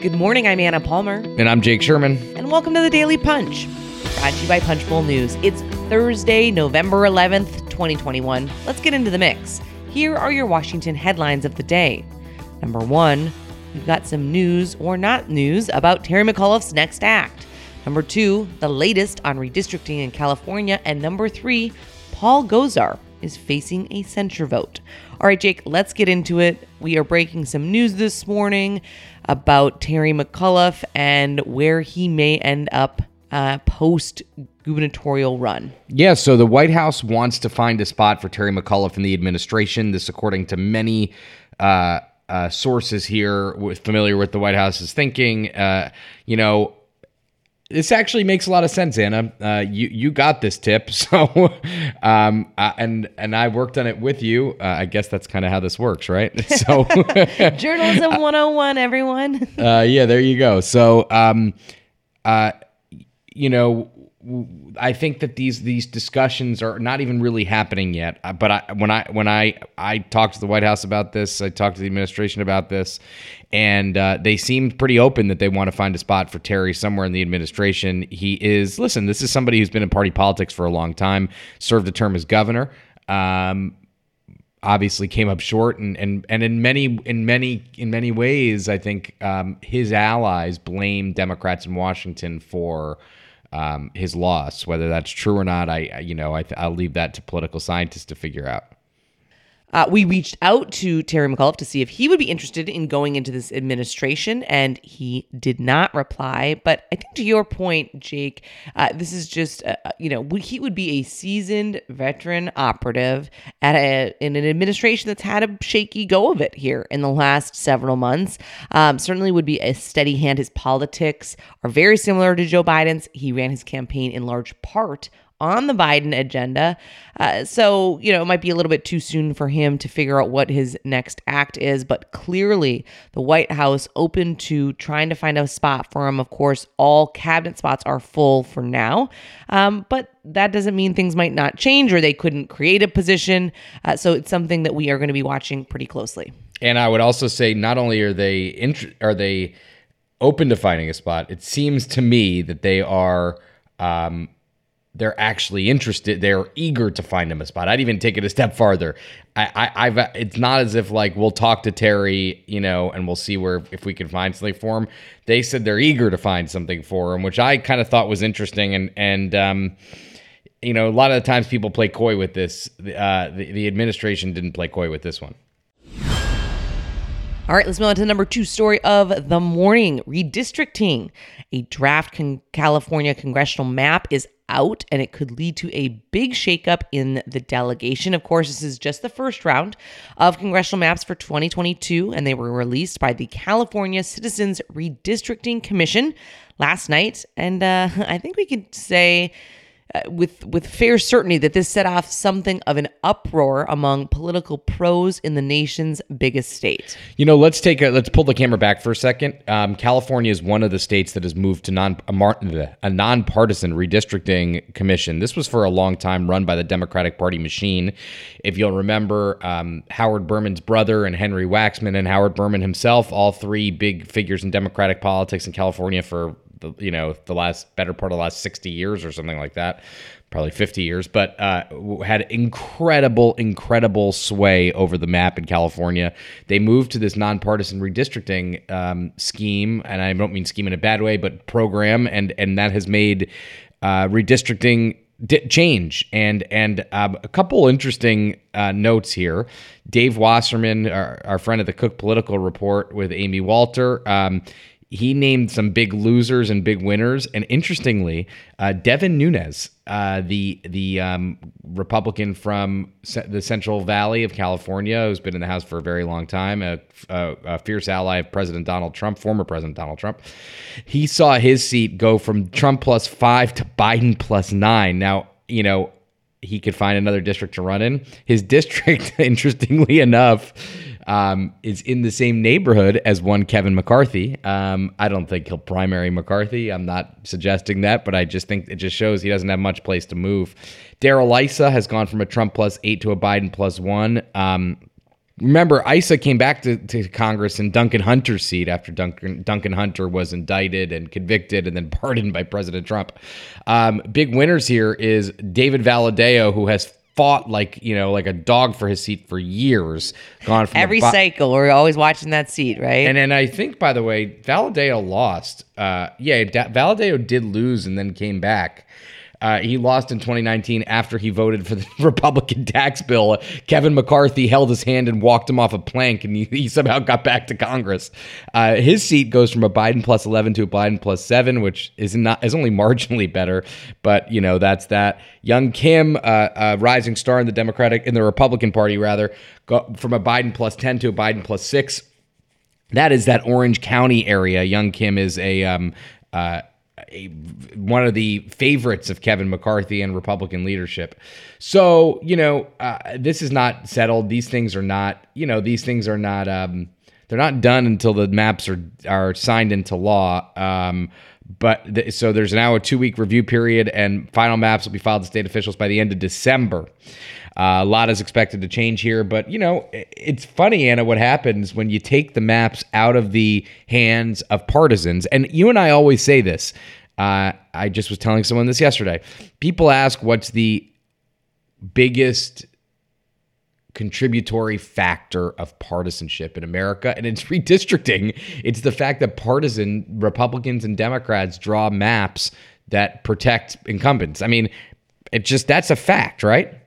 Good morning, I'm Anna Palmer. And I'm Jake Sherman. And welcome to the Daily Punch, brought to you by Punchbowl News. It's Thursday, November 11th, 2021. Let's get into the mix. Here are your Washington headlines of the day. Number one, we've got some news or not news about Terry McAuliffe's next act. Number two, the latest on redistricting in California. And number three, Paul Gosar is facing a censure vote. All right, Jake, let's get into it. We are breaking some news this morning about Terry McAuliffe and where he may end up uh, post gubernatorial run. Yeah, so the White House wants to find a spot for Terry McAuliffe in the administration. This, according to many uh, uh, sources here with familiar with the White House's thinking. Uh, you know, this actually makes a lot of sense, Anna. Uh, you you got this tip, so um, uh, and and I worked on it with you. Uh, I guess that's kind of how this works, right? So journalism 101, everyone. uh, yeah, there you go. So um, uh, you know, I think that these these discussions are not even really happening yet. Uh, but I, when I when I I talked to the White House about this, I talked to the administration about this, and uh, they seemed pretty open that they want to find a spot for Terry somewhere in the administration. He is listen. This is somebody who's been in party politics for a long time, served a term as governor. Um, obviously came up short and and and in many in many in many ways I think um, his allies blame Democrats in Washington for um, his loss. Whether that's true or not, I you know I I'll leave that to political scientists to figure out. Uh, we reached out to Terry McAuliffe to see if he would be interested in going into this administration, and he did not reply. But I think to your point, Jake, uh, this is just, uh, uh you know, he would be a seasoned veteran operative at a, in an administration that's had a shaky go of it here in the last several months. Um, certainly would be a steady hand. His politics are very similar to Joe Biden's. He ran his campaign in large part on the Biden agenda. Uh, so, you know, it might be a little bit too soon for him to figure out what his next act is, but clearly the White House open to trying to find a spot for him. Of course, all cabinet spots are full for now, um, but that doesn't mean things might not change or they couldn't create a position. Uh, so it's something that we are going to be watching pretty closely. And I would also say, not only are they int- are they open to finding a spot, it seems to me that they are. Um, they're actually interested. They're eager to find him a spot. I'd even take it a step farther. I, I, have It's not as if like we'll talk to Terry, you know, and we'll see where if we can find something for him. They said they're eager to find something for him, which I kind of thought was interesting. And and um, you know, a lot of the times people play coy with this. Uh, the, the administration didn't play coy with this one. All right, let's move on to the number two story of the morning redistricting. A draft con- California congressional map is out, and it could lead to a big shakeup in the delegation. Of course, this is just the first round of congressional maps for 2022, and they were released by the California Citizens Redistricting Commission last night. And uh, I think we could say uh, with with fair certainty that this set off something of an uproar among political pros in the nation's biggest state. You know, let's take a let's pull the camera back for a second. Um, California is one of the states that has moved to non a, a nonpartisan redistricting commission. This was for a long time run by the Democratic Party machine. If you'll remember, um, Howard Berman's brother and Henry Waxman and Howard Berman himself, all three big figures in Democratic politics in California for the you know the last better part of the last 60 years or something like that probably 50 years but uh, had incredible incredible sway over the map in california. They moved to this nonpartisan redistricting um, scheme and i don't mean scheme in a bad way but program and and that has made uh, redistricting change. And and um, a couple interesting uh, notes here. Dave wasserman our, our, friend at the cook political report with amy walter um, he named some big losers and big winners. And interestingly, uh, Devin Nunes, uh, the the um, Republican from the Central Valley of California, who's been in the House for a very long time, a, a, a, fierce ally of President Donald Trump, former President Donald Trump, he saw his seat go from Trump plus five to Biden plus nine. Now, you know, he could find another district to run in. His district, interestingly enough, um, is in the same neighborhood as one Kevin McCarthy. Um, I don't think he'll primary McCarthy. I'm not suggesting that, but I just think it just shows he doesn't have much place to move. Darrell Issa has gone from a Trump plus eight to a Biden plus one. Um, remember, Issa came back to, to Congress in Duncan Hunter's seat after Duncan Duncan Hunter was indicted and convicted and then pardoned by President Trump. Um, big winners here is David Valadao who has fought like you know like a dog for his seat for years. Gone from Every bo- cycle, we're always watching that seat, right? and then I think, by the way, Valadao lost. Uh, yeah, da- Valadao did lose and then came back. Uh, he lost in 2019 after he voted for the Republican tax bill. Kevin McCarthy held his hand and walked him off a plank, and he, he somehow got back to Congress. Uh, his seat goes from a Biden plus 11 to a Biden plus seven, which is not is only marginally better, but you know that's that. Young Kim, uh, uh, rising star in the Democratic in the Republican Party, rather, go from a Biden plus 10 to a Biden plus six that is that Orange County area. Young Kim is a, um, uh, a one of the favorites of Kevin McCarthy and Republican leadership. So you know, uh, this is not settled. These things are not. You know, these things are not. Um, they're not done until the maps are are signed into law. Um, but th- so there's now a two week review period, and final maps will be filed to state officials by the end of December. Uh, a lot is expected to change here, but you know, it's funny, Anna, what happens when you take the maps out of the hands of partisans. And you and I always say this. Uh, I just was telling someone this yesterday. People ask what's the biggest contributory factor of partisanship in America, and it's redistricting. It's the fact that partisan Republicans and Democrats draw maps that protect incumbents. I mean, it just that's a fact, right?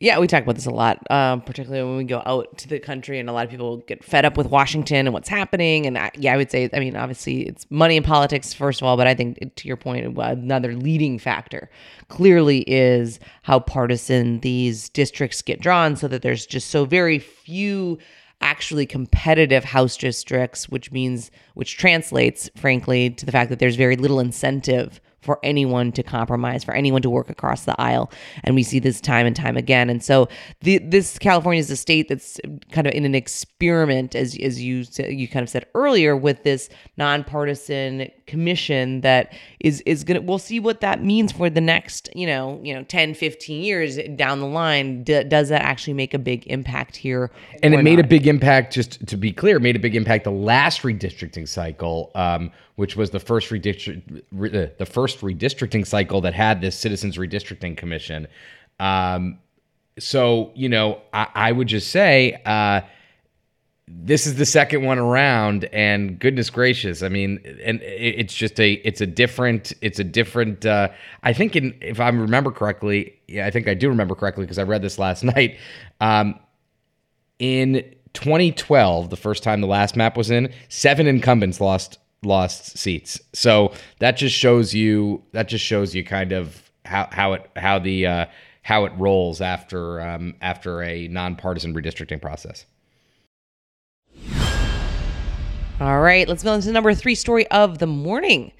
Yeah, we talk about this a lot, um, particularly when we go out to the country, and a lot of people get fed up with Washington and what's happening. And I, yeah, I would say, I mean, obviously, it's money and politics first of all, but I think to your point, another leading factor clearly is how partisan these districts get drawn, so that there's just so very few actually competitive house districts, which means, which translates, frankly, to the fact that there's very little incentive for anyone to compromise, for anyone to work across the aisle. And we see this time and time again. And so the, this California is a state that's kind of in an experiment, as, as you you kind of said earlier, with this nonpartisan commission that is is gonna we'll see what that means for the next you know you know 10 15 years down the line D- does that actually make a big impact here and it made not? a big impact. Just to be clear, made a big impact the last redistricting cycle, um, which was the first redistrict, re, the first redistricting cycle that had this Citizens Redistricting Commission. Um, so you know, I, I would just say. Uh, this is the second one around and goodness gracious i mean and it- it's just a it's a different it's a different uh i think in if i remember correctly yeah i think i do remember correctly because i read this last night um in 2012 the first time the last map was in seven incumbents lost lost seats so that just shows you that just shows you kind of how how it how the uh how it rolls after um after a nonpartisan redistricting process All right, let's move on to number three story of the morning.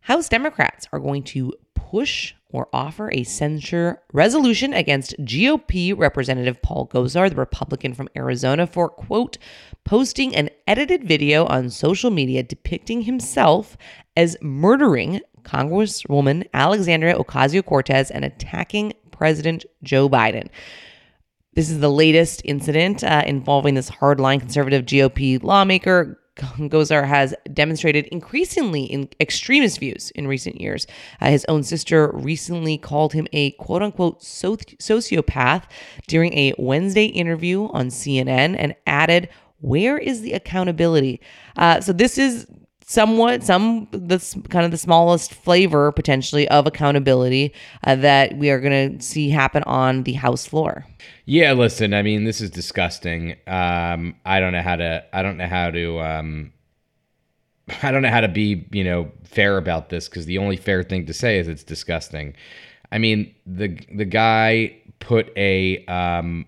House Democrats are going to push or offer a censure resolution against GOP Representative Paul Gosar, the Republican from Arizona, for, quote, posting an edited video on social media depicting himself as murdering Congresswoman Alexandria Ocasio Cortez and attacking President Joe Biden. This is the latest incident uh, involving this hardline conservative GOP lawmaker. Gosar has demonstrated increasingly in extremist views in recent years. Uh, his own sister recently called him a quote unquote so- sociopath during a Wednesday interview on CNN and added, Where is the accountability? Uh, so, this is somewhat some that's kind of the smallest flavor potentially of accountability uh, that we are going to see happen on the house floor Yeah, listen, I mean, this is disgusting. Um, I don't know how to I don't know how to um I don't know how to be, you know, fair about this because the only fair thing to say is it's disgusting. I mean, the the guy put a um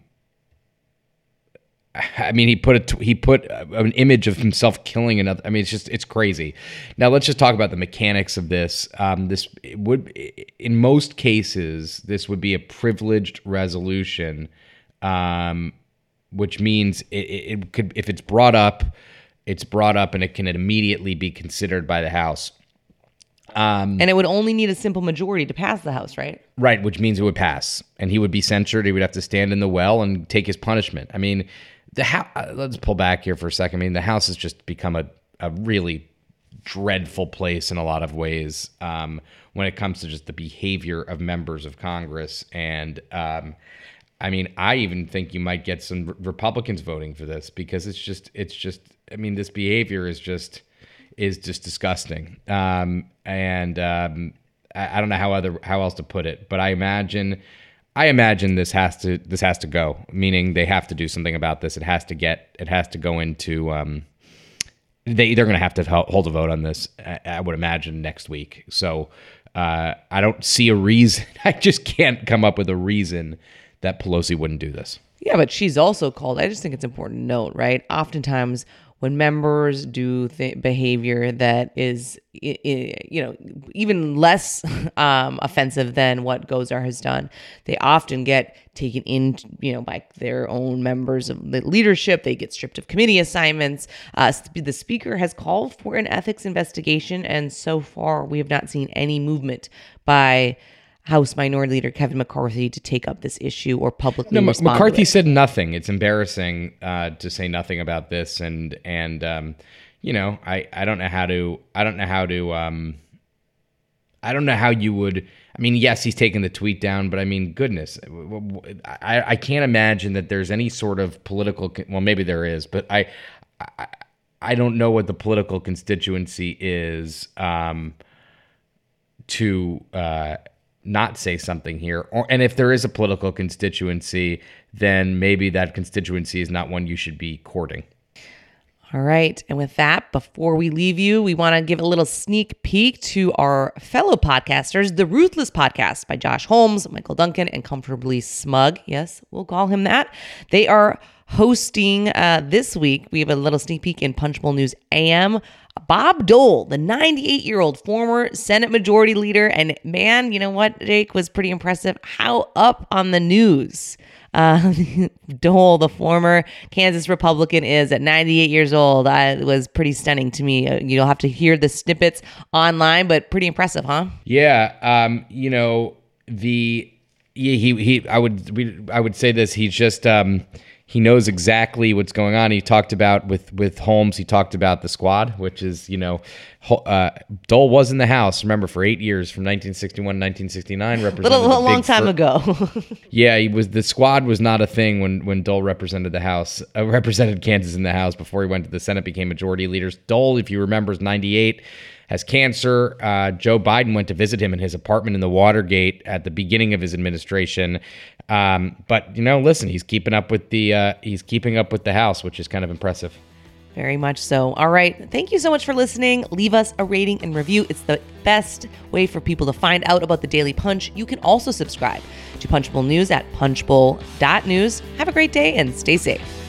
I mean, he put a he put an image of himself killing another. I mean, it's just it's crazy. Now let's just talk about the mechanics of this. Um, this it would, in most cases, this would be a privileged resolution, um, which means it, it, it could, if it's brought up, it's brought up and it can immediately be considered by the House. and it would only need a simple majority to pass the house right Right, which means it would pass, and he would be censured. He would have to stand in the well and take his punishment. I mean, the house. Let's pull back here for a second. I mean, the house has just become a a really dreadful place in a lot of ways um, when it comes to just the behavior of members of Congress. And um, I mean, I even think you might get some Republicans voting for this because it's just, it's just, I mean, this behavior is just, is just disgusting. Um, and um, I, I don't know how other, how else to put it, but I imagine. I imagine this has to this has to go. Meaning they have to do something about this. It has to get it has to go into um, they they're going to have to hold a vote on this. I would imagine next week. So uh, I don't see a reason. I just can't come up with a reason that Pelosi wouldn't do this. Yeah, but she's also called. I just think it's important to note, right? Oftentimes when members do th- behavior that is, you know, even less um, offensive than what Gosar has done, they often get taken in, you know, by their own members of the leadership. They get stripped of committee assignments. Uh, the speaker has called for an ethics investigation, and so far we have not seen any movement by House Minority Leader Kevin McCarthy to take up this issue or publicly. No, McCarthy said nothing. It's embarrassing uh, to say nothing about this, and and um, you know, I I don't know how to I don't know how to um, I don't know how you would. I mean, yes, he's taken the tweet down, but I mean, goodness, I I can't imagine that there's any sort of political. Well, maybe there is, but I I, I don't know what the political constituency is. Um, to uh, not say something here or and if there is a political constituency then maybe that constituency is not one you should be courting. All right and with that before we leave you we want to give a little sneak peek to our fellow podcasters the ruthless podcast by josh holmes michael duncan and comfortably smug. Yes we'll call him that. They are hosting uh, this week we have a little sneak peek in punchbowl news am Bob Dole, the 98 year old former Senate Majority Leader. And man, you know what, Jake, was pretty impressive. How up on the news uh, Dole, the former Kansas Republican, is at 98 years old. I, it was pretty stunning to me. Uh, you'll have to hear the snippets online, but pretty impressive, huh? Yeah. Um, you know, the. He, he, he I would I would say this. He's just um, he knows exactly what's going on. He talked about with with Holmes. He talked about the squad, which is you know, uh, Dole was in the House. Remember for eight years from 1961 to 1969, represented a little, long time fir- ago. yeah, he was. The squad was not a thing when when Dole represented the House, uh, represented Kansas in the House before he went to the Senate, became Majority Leader. Dole, if you remember, is 98 has cancer. Uh, Joe Biden went to visit him in his apartment in the Watergate at the beginning of his administration. Um, but you know, listen, he's keeping up with the uh, he's keeping up with the House, which is kind of impressive. Very much so. All right. Thank you so much for listening. Leave us a rating and review. It's the best way for people to find out about the Daily Punch. You can also subscribe to Punchbowl News at punchbowl.news. Have a great day and stay safe.